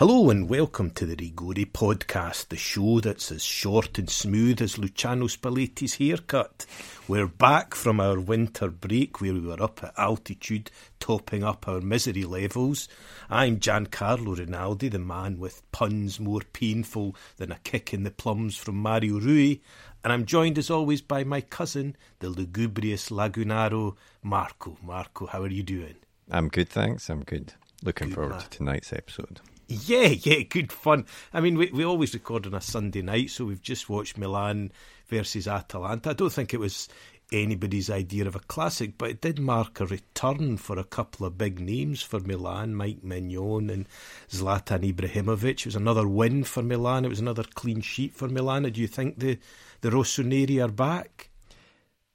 Hello and welcome to the Rigori podcast, the show that's as short and smooth as Luciano Spalletti's haircut. We're back from our winter break where we were up at altitude, topping up our misery levels. I'm Giancarlo Rinaldi, the man with puns more painful than a kick in the plums from Mario Rui, and I'm joined as always by my cousin, the lugubrious Lagunaro, Marco. Marco, how are you doing? I'm good, thanks. I'm good. Looking good forward man. to tonight's episode. Yeah, yeah, good fun. I mean, we, we always record on a Sunday night, so we've just watched Milan versus Atalanta. I don't think it was anybody's idea of a classic, but it did mark a return for a couple of big names for Milan, Mike Maignan and Zlatan Ibrahimovic. It was another win for Milan. It was another clean sheet for Milan. Do you think the, the Rossoneri are back?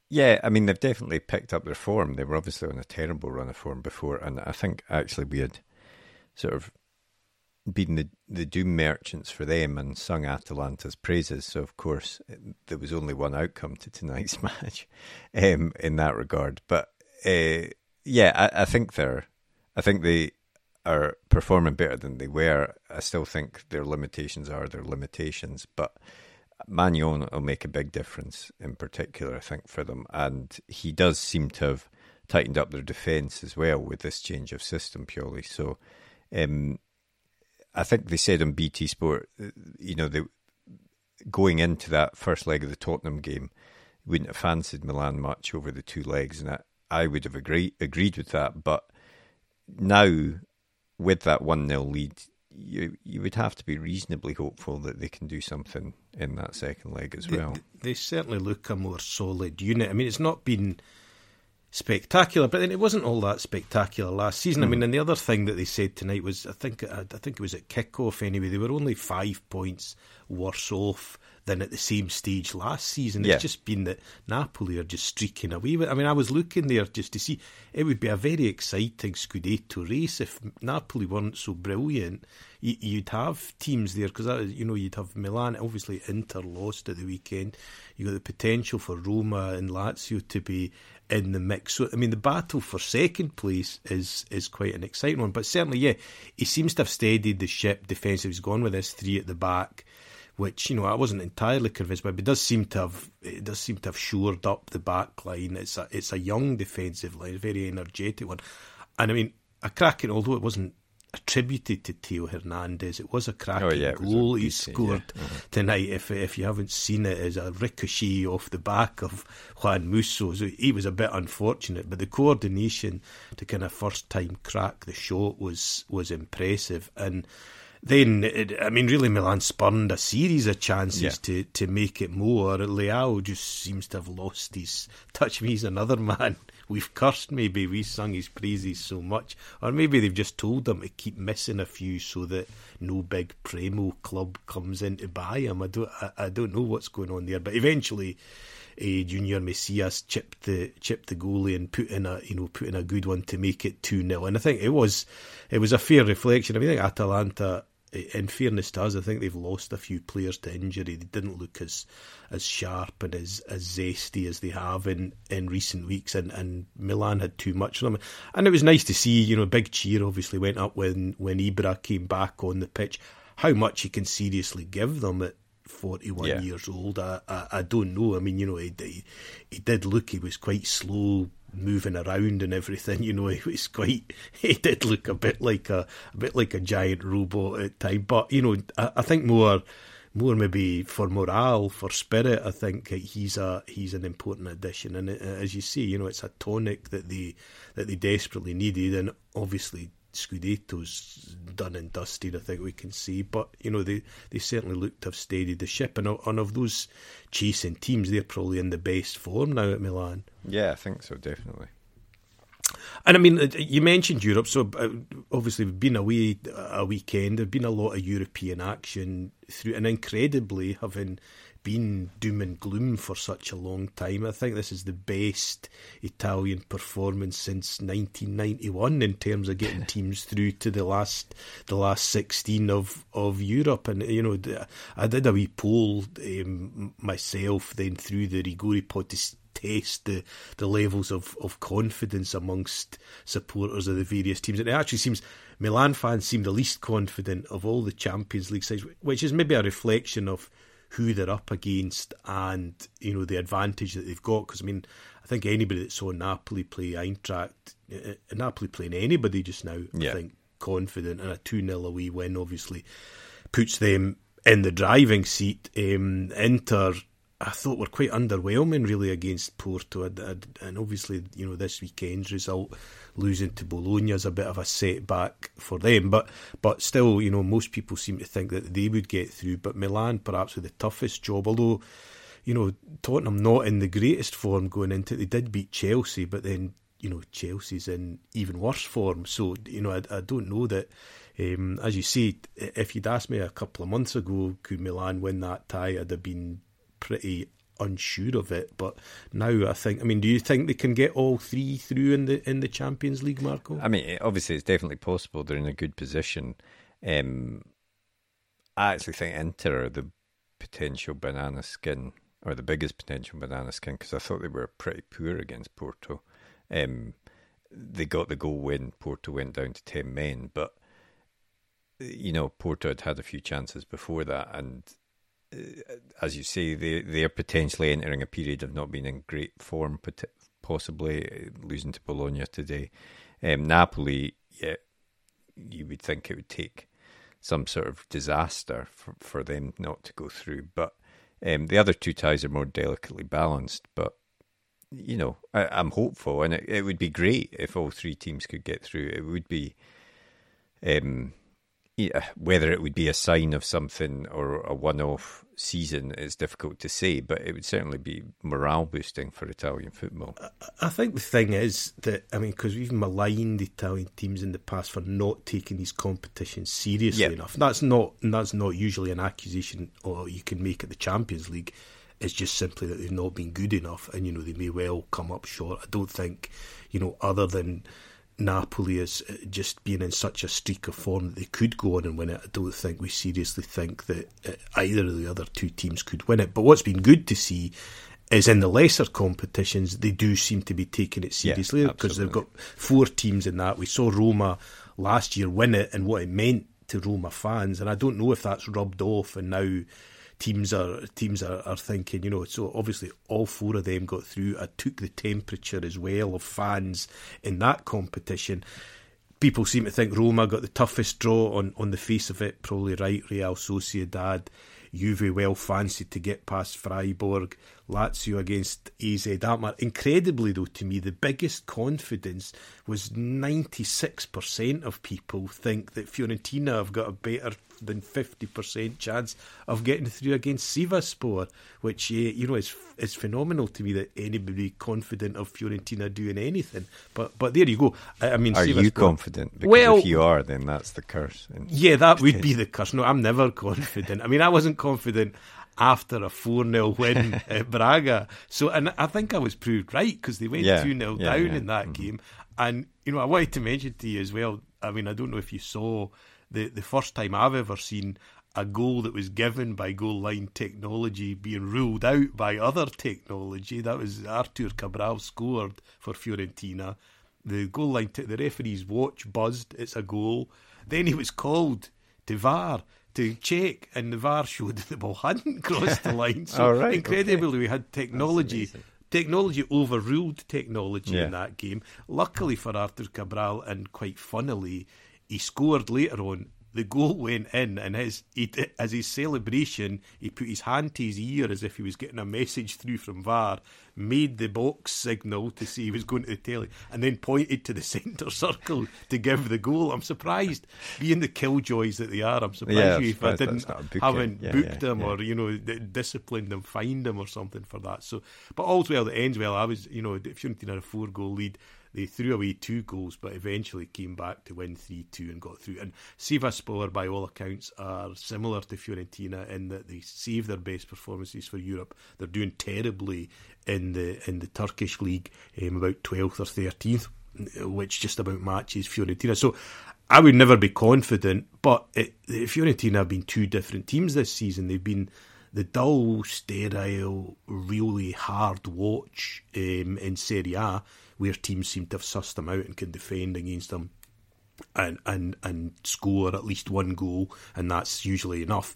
Yeah, I mean, they've definitely picked up their form. They were obviously on a terrible run of form before, and I think actually we had sort of been the, the doom merchants for them and sung Atalanta's praises. So, of course, there was only one outcome to tonight's match um, in that regard. But uh, yeah, I, I, think they're, I think they are performing better than they were. I still think their limitations are their limitations, but Maignan will make a big difference in particular, I think, for them. And he does seem to have tightened up their defence as well with this change of system purely. So, um, I think they said on BT Sport, you know, they going into that first leg of the Tottenham game, wouldn't have fancied Milan much over the two legs, and I, I would have agree, agreed with that. But now, with that one 0 lead, you you would have to be reasonably hopeful that they can do something in that second leg as well. They, they certainly look a more solid unit. I mean, it's not been spectacular. But then it wasn't all that spectacular last season. Mm. I mean, hmm. and the other thing that they said tonight was, I think, I think it was at kickoff anyway. They were only five points worse off than at the same stage last season. Yeah. It's just been that Napoli are just streaking away. I mean, I was looking there just to see. It would be a very exciting Scudetto race if Napoli weren't so brilliant. You'd have teams there because you know you'd have Milan. Obviously, Inter lost at the weekend. You got the potential for Roma and Lazio to be in the mix. So I mean, the battle for second place is is quite an exciting one. But certainly, yeah, he seems to have steadied the ship defensive. He's gone with his three at the back, which you know I wasn't entirely convinced by, but it does seem to have it does seem to have shored up the back line. It's a it's a young defensive line, a very energetic one, and I mean a cracking. Although it wasn't attributed to Theo Hernandez. It was a cracking oh, yeah, goal he scored yeah. uh-huh. tonight. If if you haven't seen it, as a ricochet off the back of Juan Musso. So he was a bit unfortunate, but the coordination to kind of first time crack the shot was was impressive and then it, I mean, really, Milan spurned a series of chances yeah. to, to make it more. Leao just seems to have lost his touch. Me, he's another man we've cursed. Maybe we've sung his praises so much, or maybe they've just told him to keep missing a few so that no big Premo club comes in to buy him. I don't, I, I don't know what's going on there, but eventually. Uh, Junior Messias chipped the chipped the goalie and put in a you know put in a good one to make it two 0 and I think it was it was a fair reflection. I mean, I think Atalanta in fairness to us, I think they've lost a few players to injury. They didn't look as as sharp and as, as zesty as they have in, in recent weeks, and, and Milan had too much of them. And it was nice to see, you know, a big cheer obviously went up when, when Ibra came back on the pitch. How much he can seriously give them at 41 yeah. years old, I, I, I don't know. I mean, you know, he, he, he did look, he was quite slow moving around and everything. You know, he was quite. He did look a bit like a, a bit like a giant robot at time. But you know, I, I think more, more maybe for morale, for spirit. I think he's a he's an important addition. And uh, as you see, you know, it's a tonic that they that they desperately needed, and obviously Scudetto's done and dusted, I think we can see. But, you know, they, they certainly look to have steadied the ship. And, and of those chasing teams, they're probably in the best form now at Milan. Yeah, I think so, definitely. And I mean, uh, you mentioned Europe, so uh, obviously we've been away a weekend. There's been a lot of European action through, and incredibly, having been doom and gloom for such a long time. I think this is the best Italian performance since 1991 in terms of getting teams through to the last the last 16 of of Europe. And you know, I did a wee poll um, myself then through the Rigori pod to test the, the levels of, of confidence amongst supporters of the various teams. And it actually seems Milan fans seem the least confident of all the Champions League sides, which is maybe a reflection of who they're up against and you know the advantage that they've got. Because I mean, I think anybody that saw Napoli play Eintracht, uh, Napoli playing anybody just now, yeah. I think confident and a two 0 away win obviously puts them in the driving seat. Um, Inter I thought were quite underwhelming really against Porto, and obviously you know this weekend's result, losing to Bologna is a bit of a setback for them. But but still, you know most people seem to think that they would get through. But Milan perhaps with the toughest job, although you know Tottenham not in the greatest form going into it. They did beat Chelsea, but then you know Chelsea's in even worse form. So you know I, I don't know that. Um, as you see, if you'd asked me a couple of months ago, could Milan win that tie? I'd have been pretty unsure of it. But now I think, I mean, do you think they can get all three through in the in the Champions League, Marco? I mean, obviously, it's definitely possible. They're in a good position. Um, I actually think Inter are the potential banana skin, or the biggest potential banana skin, because I thought they were pretty poor against Porto. Um, they got the goal when Porto went down to ten men, but you know, Porto had had a few chances before that, and as you say, they they are potentially entering a period of not being in great form, possibly uh, losing to Bologna today. Um, Napoli, yeah, you would think it would take some sort of disaster for, for them not to go through. But um, the other two ties are more delicately balanced. But you know, I, am hopeful, and it, it would be great if all three teams could get through. It would be. Um, whether it would be a sign of something or a one-off season is difficult to say, but it would certainly be morale boosting for Italian football. I think the thing is that I mean, because we've maligned Italian teams in the past for not taking these competitions seriously enough. That's not that's not usually an accusation or you can make at the Champions League. It's just simply that they've not been good enough, and you know they may well come up short. I don't think, you know, other than Napoli is uh, just being in such a streak of form that they could go on and win it. I don't think we seriously think that uh, either of the other two teams could win it. But what's been good to see is in the lesser competitions, they do seem to be taking it seriously yeah, because they've got four teams in that. We saw Roma last year win it and what it meant to Roma fans, and I don't know if that's rubbed off and now teams are teams are, are thinking, you know, so obviously all four of them got through. I took the temperature as well of fans in that competition. People seem to think Roma got the toughest draw on, on the face of it, probably right. Real Sociedad, Juve well fancied to get past Freiburg, Lazio against AZ Alkmaar. Incredibly, though, to me, the biggest confidence was 96% of people think that Fiorentina have got a better than 50% chance of getting through against Sivasspor, which, uh, you know, is is phenomenal to me that anybody confident of Fiorentina doing anything. But but there you go. I, I mean, are Sivasspor, you confident? Because well, if you are, then that's the curse. Yeah, that would be the curse. No, I'm never confident. I mean, I wasn't confident after a 4 0 win at Braga. So, and I think I was proved right because they went 2 yeah, 0 yeah, down yeah. in that mm-hmm. game. And, you know, I wanted to mention to you as well. I mean, I don't know if you saw the, the first time I've ever seen a goal that was given by goal line technology being ruled out by other technology. That was Arthur Cabral scored for Fiorentina. The goal line, t- the referee's watch buzzed, it's a goal. Then he was called to VAR to check, and the VAR showed that the ball hadn't crossed the line. So right, incredibly, okay. we had technology. Technology overruled technology yeah. in that game. Luckily for Arthur Cabral, and quite funnily, he scored later on the goal went in, and his he, as his celebration, he put his hand to his ear as if he was getting a message through from VAR, made the box signal to see he was going to the telly, and then pointed to the centre circle to give the goal. I'm surprised, being the killjoys that they are, I'm surprised yeah, if I didn't haven't yeah, booked yeah, them or you know disciplined them, fined them or something for that. So, but all's well that ends well. I was, you know, if you're had a four goal lead they threw away two goals, but eventually came back to win 3 2 and got through. And Sivasspor, by all accounts, are similar to Fiorentina in that they save their best performances for Europe. They're doing terribly in the in the Turkish league, um, about 12th or 13th, which just about matches Fiorentina. So I would never be confident, but it, Fiorentina have been two different teams this season. They've been the dull, sterile, really hard watch um, in Serie A where teams seem to have sussed them out and can defend against them and and and score at least one goal, and that's usually enough.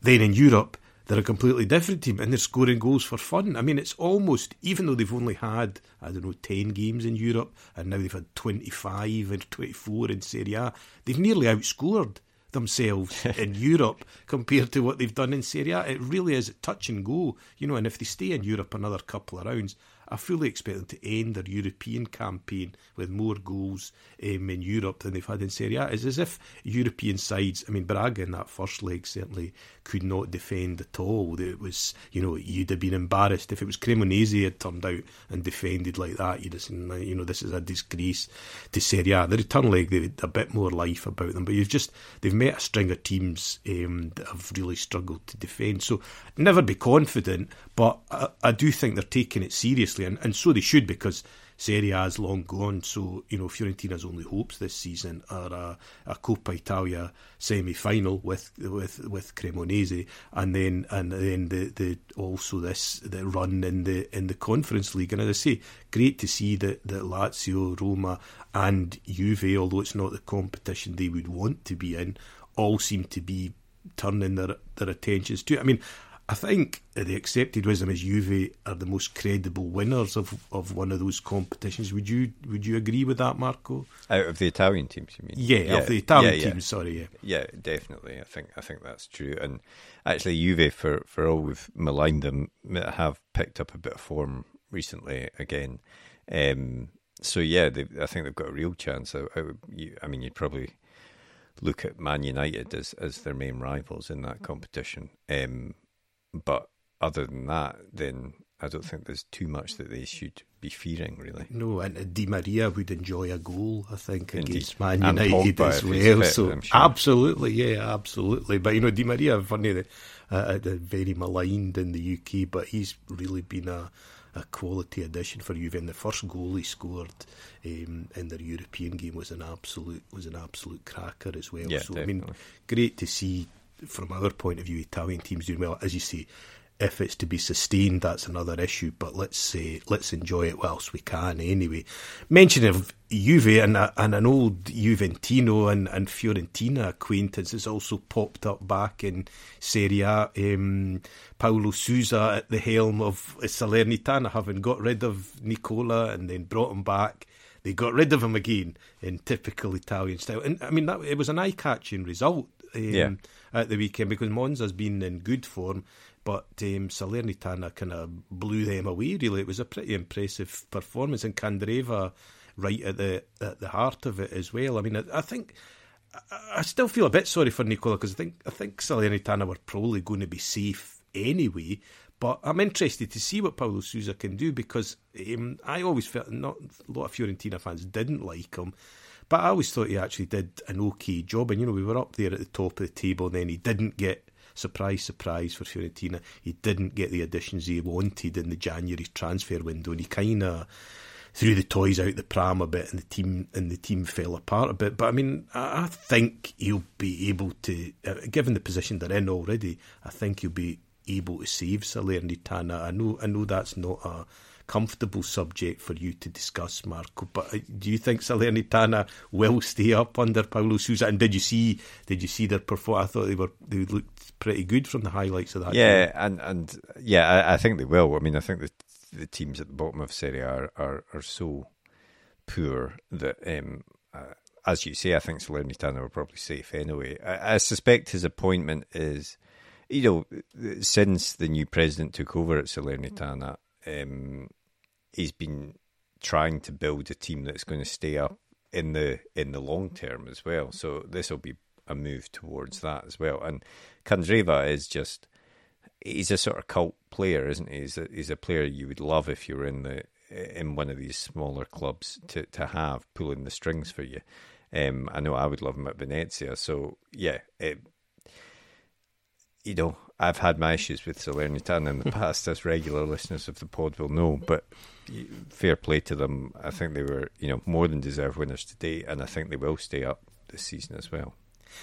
Then in Europe, they're a completely different team and they're scoring goals for fun. I mean, it's almost, even though they've only had, I don't know, 10 games in Europe and now they've had 25 and 24 in Serie A, they've nearly outscored themselves in Europe compared to what they've done in Serie A. It really is touch and go, you know, and if they stay in Europe another couple of rounds, I fully expect them to end their European campaign with more goals um, in Europe than they've had in Serie A. It's as if European sides, I mean, Braga in that first leg certainly could not defend at all. It was, you know, you'd have been embarrassed if it was Cremonese had turned out and defended like that. You'd have seen, you know, this is a disgrace to Serie A. The return leg, they had a bit more life about them, but you've just, they've met a string of teams um, that have really struggled to defend. So never be confident, but I, I do think they're taking it seriously, and, and so they should because Serie A is long gone. So you know Fiorentina's only hopes this season are a, a Coppa Italia semi-final with with with Cremonese, and then and then the, the also this the run in the in the Conference League. And as I say, great to see that that Lazio, Roma, and Juve, although it's not the competition they would want to be in, all seem to be turning their their attentions to. I mean, I think the accepted wisdom is Juve are the most credible winners of, of one of those competitions. Would you would you agree with that, Marco? Out of the Italian teams, you mean? Yeah, yeah. of the Italian yeah, yeah. teams. Sorry, yeah, yeah, definitely. I think I think that's true. And actually, Juve, for for all we've maligned them, have picked up a bit of form recently again. Um, so yeah, I think they've got a real chance. I, I, you, I mean, you'd probably look at Man United as as their main rivals in that competition. Um, but other than that, then I don't think there's too much that they should be fearing, really. No, and Di Maria would enjoy a goal, I think, Indeed. against Man United as well. so sure. absolutely, yeah, absolutely. But you know, Di Maria, funny, uh, uh, very maligned in the UK, but he's really been a a quality addition for Juve. And the first goal he scored um, in their European game was an absolute was an absolute cracker as well. Yeah, so definitely. I mean, great to see from our point of view, Italian teams doing well. As you say, if it's to be sustained, that's another issue. But let's say let's enjoy it whilst we can. Anyway, mention of Juve and, a, and an old Juventino and, and Fiorentina acquaintance has also popped up back in Serie A. Um, Paulo Sousa at the helm of Salernitana, having got rid of Nicola and then brought him back. They got rid of him again in typical Italian style, and I mean that it was an eye-catching result. Um, yeah at the weekend because Monza's been in good form, but um, Salernitana kind of blew them away. Really, it was a pretty impressive performance, and Candreva right at the at the heart of it as well. I mean, I, I think. I still feel a bit sorry for Nicola because I think I think Salernitana were probably going to be safe anyway. But I'm interested to see what Paulo Sousa can do because um, I always felt not a lot of Fiorentina fans didn't like him. But I always thought he actually did an okay job. And, you know, we were up there at the top of the table, and then he didn't get, surprise, surprise for Fiorentina, he didn't get the additions he wanted in the January transfer window. And he kind of threw the toys out the pram a bit, and the team and the team fell apart a bit. But I mean, I, think he'll be able to, uh, given the position they're in already, I think he'll be able to save Salernitana. I know, I know that's not a comfortable subject for you to discuss, Marco. But uh, do you think Salernitana will stay up under Paulo Sousa? And did you see did you see their performance? I thought they were they looked pretty good from the highlights of that. Yeah, game. and and yeah, I, I, think they will. I mean, I think the the teams at the bottom of Serie are are, are so poor that. Um, uh, as you say, I think Salernitana were probably safe anyway. I, I suspect his appointment is you know, since the new president took over at Salernitana, um, he's been trying to build a team that's going to stay up in the in the long term as well. So this will be a move towards that as well. And Candreva is just he's a sort of cult player, isn't he? He's a, he's a player you would love if you were in the in one of these smaller clubs to to have pulling the strings for you. Um, I know I would love him at Venezia. So yeah, it, you know, I've had my issues with Salernitana in the past, as regular listeners of the pod will know. But fair play to them. I think they were, you know, more than deserved winners today, and I think they will stay up this season as well.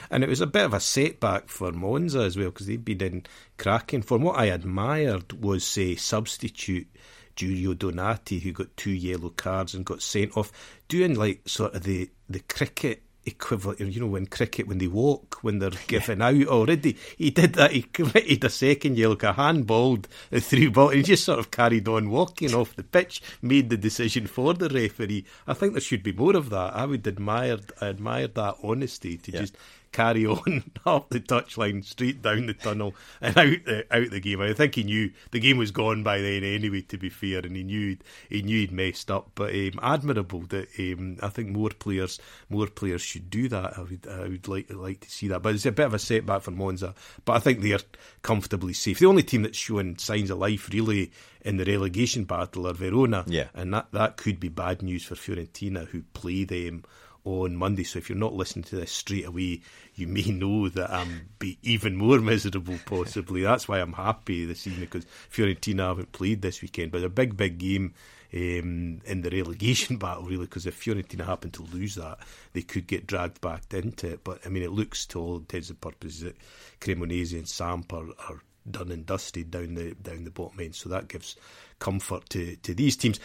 And it was a bit of a setback for Monza as well because they'd been in cracking form. What I admired was, say, substitute Giulio Donati, who got two yellow cards and got sent off, doing like sort of the, the cricket equivalent, you know, when cricket, when they walk, when they're giving yeah. out already. He did that. He committed a second yellow, handballed a three ball. He just sort of carried on walking off the pitch, made the decision for the referee. I think there should be more of that. I would admire, admire that honesty to yeah. just carry on up the touchline, straight down the tunnel, and out the out the game. I think he knew the game was gone by then anyway. To be fair, and he knew he knew he'd messed up. But um, admirable that um, I think more players more players should do that. I would I would like like to see that. But it's a bit of a setback for Monza. But I think they're comfortably safe. The only team that's showing signs of life really in the relegation battle are Verona. Yeah. And that, that could be bad news for Fiorentina, who play them on Monday. So if you're not listening to this straight away, you may know that I'm be even more miserable. Possibly that's why I'm happy this evening because Fiorentina haven't played this weekend. But a big, big game. Um, in the relegation battle, really, because if Fiorentina happen to lose that, they could get dragged back into it. But I mean, it looks to all intents and purposes that Cremonese and Samp are, are done and dusted down the down the bottom end. So that gives comfort to to these teams.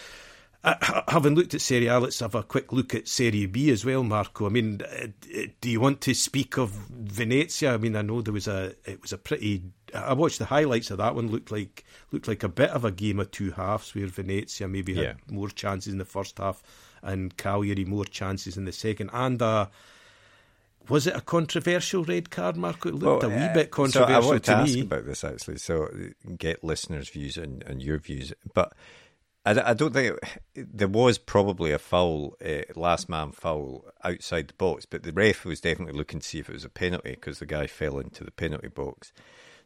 Uh, having looked at Serie A, let's have a quick look at Serie B as well, Marco. I mean, uh, do you want to speak of Venezia? I mean, I know there was a it was a pretty. I watched the highlights of that one. looked like looked like a bit of a game of two halves, where Venezia maybe had more chances in the first half, and Cagliari more chances in the second. And uh, was it a controversial red card, Marco? It looked well, a wee uh, bit controversial so I to, to ask about this actually. So get listeners' views and, and your views, but I, I don't think it, there was probably a foul, uh, last man foul outside the box, but the ref was definitely looking to see if it was a penalty because the guy fell into the penalty box.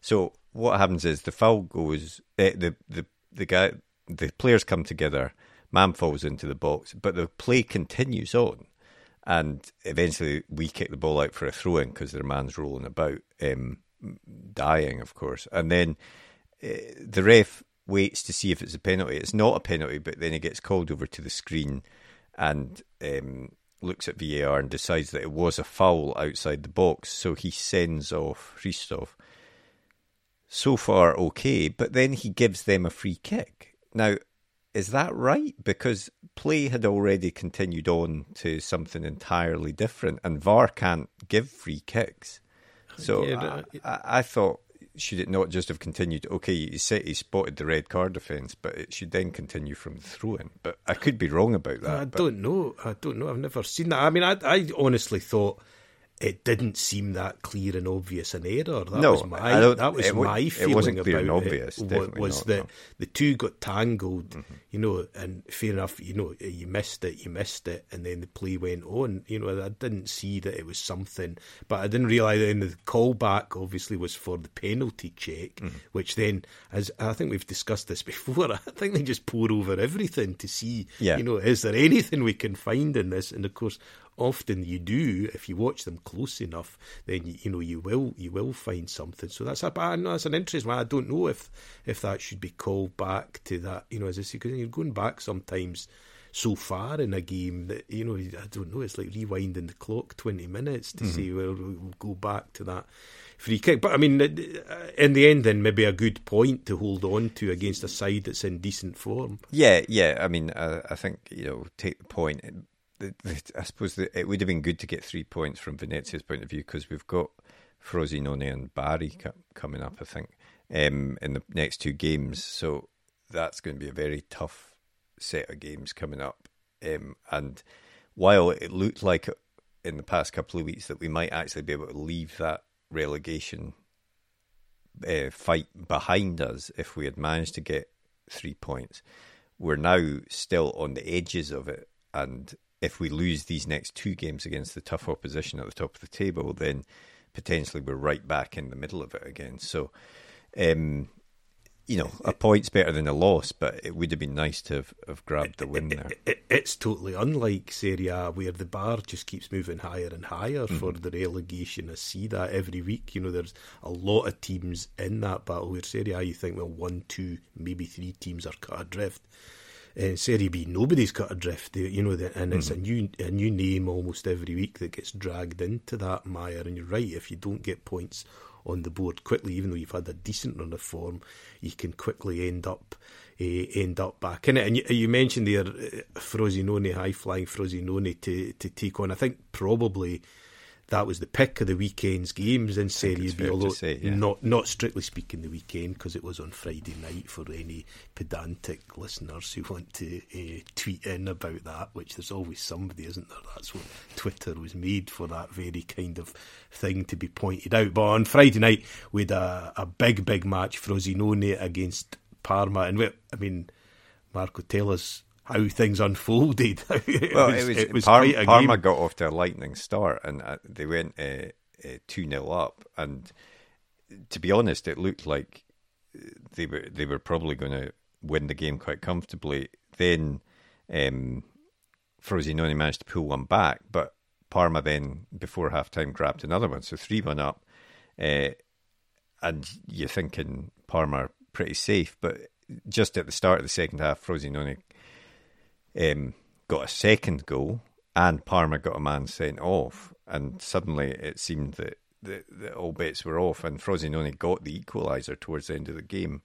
So what happens is the foul goes, uh, the the the guy, the players come together, man falls into the box, but the play continues on, and eventually we kick the ball out for a throw in because their man's rolling about, um, dying, of course, and then uh, the ref waits to see if it's a penalty. It's not a penalty, but then he gets called over to the screen and um, looks at VAR and decides that it was a foul outside the box. So he sends off Hristov. So far, okay, but then he gives them a free kick. Now, is that right? Because play had already continued on to something entirely different, and VAR can't give free kicks. So yeah, I, I, I, thought should it not just have continued? Okay, he said he spotted the red card offence, but it should then continue from the throw in. But I could be wrong about that. I don't know. I don't know. I've never seen that. I mean, I, I honestly thought it didn't seem that clear and obvious an error. That no, was my that was my feeling it wasn't clear and obvious. It was not, that no. the two got tangled, mm-hmm. you know, and fair enough, you know, you missed it, you missed it, and then the play went on. You know, I didn't see that it was something, but I didn't realise that the callback obviously was for the penalty check, mm-hmm. which then, as I think we've discussed this before, I think they just pour over everything to see, yeah. you know, is there anything we can find in this? And of course, often you do if you watch them close enough then you, you know you will you will find something. So that's a know that's an interesting one. I don't know if if that should be called back to that you know as I say because you're going back sometimes so far in a game that you know I don't know it's like rewinding the clock 20 minutes to mm-hmm. say well we'll go back to that free kick. But I mean in the end then maybe a good point to hold on to against a side that's in decent form. Yeah yeah I mean I, I think you know take the point I suppose it would have been good to get three points from Venezia's point of view because we've got Frosinone and Bari coming up, I think, um, in the next two games. So that's going to be a very tough set of games coming up. Um, and while it looked like in the past couple of weeks that we might actually be able to leave that relegation uh, fight behind us if we had managed to get three points, we're now still on the edges of it. And if we lose these next two games against the tough opposition at the top of the table, then potentially we're right back in the middle of it again. So, um, you know, a point's better than a loss, but it would have been nice to have, have grabbed the win there. It, it, it's totally unlike Serie A, where the bar just keeps moving higher and higher mm-hmm. for the relegation. I see that every week. You know, there's a lot of teams in that battle. Where Serie A, you think, well, one, two, maybe three teams are cut adrift uh, Serie B, nobody's cut adrift, you know, and it's mm. a new a new name almost every week that gets dragged into that mire. And you're right, if you don't get points on the board quickly, even though you've had a decent run of form, you can quickly end up uh, end up back in it. And you, you mentioned there uh, Frosinone, high flying Frosinone to to take on. I think probably that was the pick of the weekend's games in Serie B, although say, yeah. not not strictly speaking the weekend because it was on Friday night for any pedantic listeners who want to uh, tweet in about that. Which there's always somebody, isn't there? That's what Twitter was made for that very kind of thing to be pointed out. But on Friday night we had a, a big big match, Frosinone against Parma, and we, I mean, Marco, tell us how things unfolded. it well, was, it was, it was Par- Parma game. got off to a lightning start, and uh, they went uh, uh, two 0 up. And to be honest, it looked like they were they were probably going to win the game quite comfortably. Then um, Frosinone managed to pull one back, but Parma then before half time grabbed another one, so three one up. Uh, and you're thinking Parma are pretty safe, but just at the start of the second half, Frosinone um, got a second goal, and Parma got a man sent off, and suddenly it seemed that, that, that all bets were off, and Frosinone got the equaliser towards the end of the game.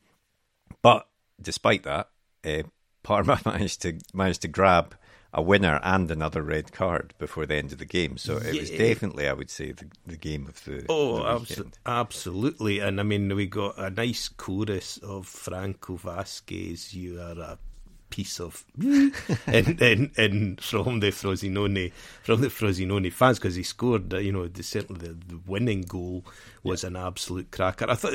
But despite that, uh, Parma managed to managed to grab a winner and another red card before the end of the game. So it yeah. was definitely, I would say, the, the game of the oh, the abso- absolutely. And I mean, we got a nice chorus of Franco Vazquez. You are a piece of and, and, and from the Frosinone from the Frosinone fans because he scored uh, you know the, certainly the, the winning goal was yeah. an absolute cracker I thought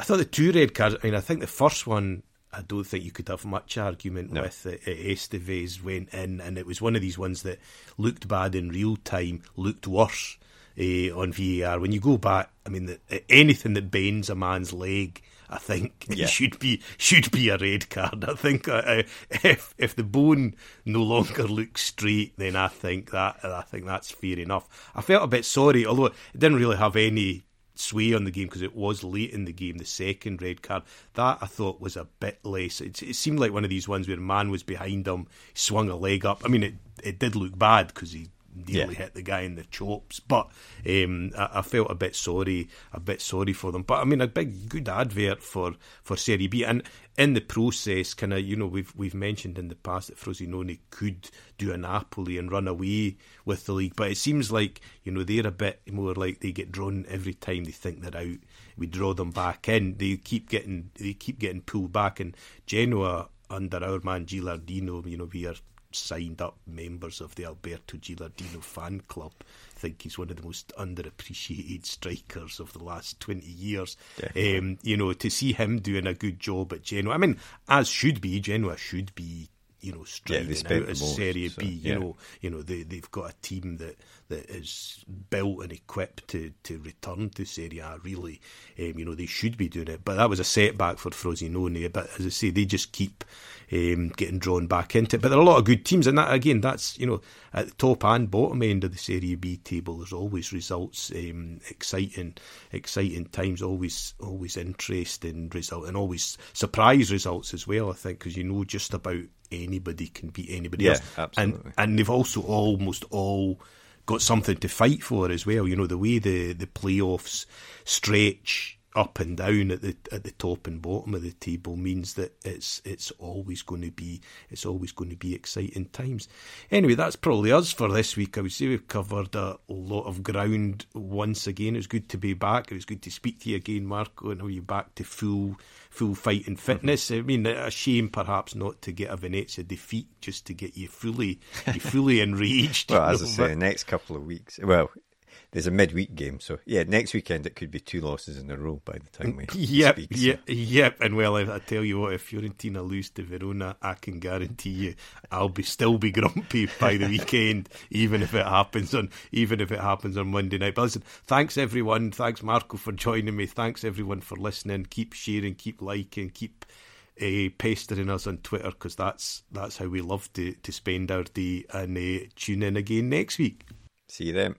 I thought the two red cards I mean I think the first one I don't think you could have much argument no. with it. Estevez went in and it was one of these ones that looked bad in real time looked worse uh, on VAR when you go back I mean the, anything that bends a man's leg I think yeah. should be should be a red card. I think uh, if if the bone no longer looks straight, then I think that I think that's fair enough. I felt a bit sorry, although it didn't really have any sway on the game because it was late in the game. The second red card that I thought was a bit less. It, it seemed like one of these ones where a man was behind him, swung a leg up. I mean, it it did look bad because he nearly yeah. hit the guy in the chops. But um, I, I, felt a bit sorry, a bit sorry for them. But I mean, a big good advert for for Serie B, and in the process, kind of, you know, we've we've mentioned in the past that Frosinone could do a Napoli and run away with the league, but it seems like you know they're a bit more like they get drawn every time they think they're out. We draw them back in. They keep getting they keep getting pulled back, and Genoa under our man Gilardino, you know, we are signed up members of the Alberto Gilardino fan club. I think he's one of the most underappreciated strikers of the last 20 years. Um, you know, to see him doing a good job at Genoa, I mean, as should be, Genoa should be you know, striding yeah, out as Serie so, B. You yeah. know, you know they they've got a team that, that is built and equipped to, to return to Serie A. Really, um, you know, they should be doing it. But that was a setback for Frosinone. But as I say, they just keep um, getting drawn back into it. But there are a lot of good teams, and that again, that's you know, at the top and bottom end of the Serie B table. There's always results, um, exciting, exciting times. Always, always interesting result, and always surprise results as well. I think because you know just about anybody can beat anybody yeah, else. Absolutely. And and they've also almost all got something to fight for as well. You know, the way the, the playoffs stretch up and down at the at the top and bottom of the table means that it's it's always going to be it's always going to be exciting times. Anyway, that's probably us for this week. I would say we've covered a lot of ground once again. It was good to be back. It was good to speak to you again, Marco, and how you back to full full fight and fitness. Mm-hmm. I mean, a shame perhaps not to get a Venezia defeat just to get you fully you fully enraged. well, as I say, the next couple of weeks. Well, there's a midweek game, so yeah, next weekend it could be two losses in a row by the time we yep, speak. Yep, so. yep. And well, I, I, tell you what, if Fiorentina lose to Verona, I can guarantee you, I'll be still be grumpy by the weekend, even if it happens on even if it happens on Monday night. But listen, thanks everyone, thanks Marco for joining me, thanks everyone for listening. Keep sharing, keep liking, keep. Uh, pestering us on Twitter because that's that's how we love to, to spend our day and uh, tune in again next week. See you then.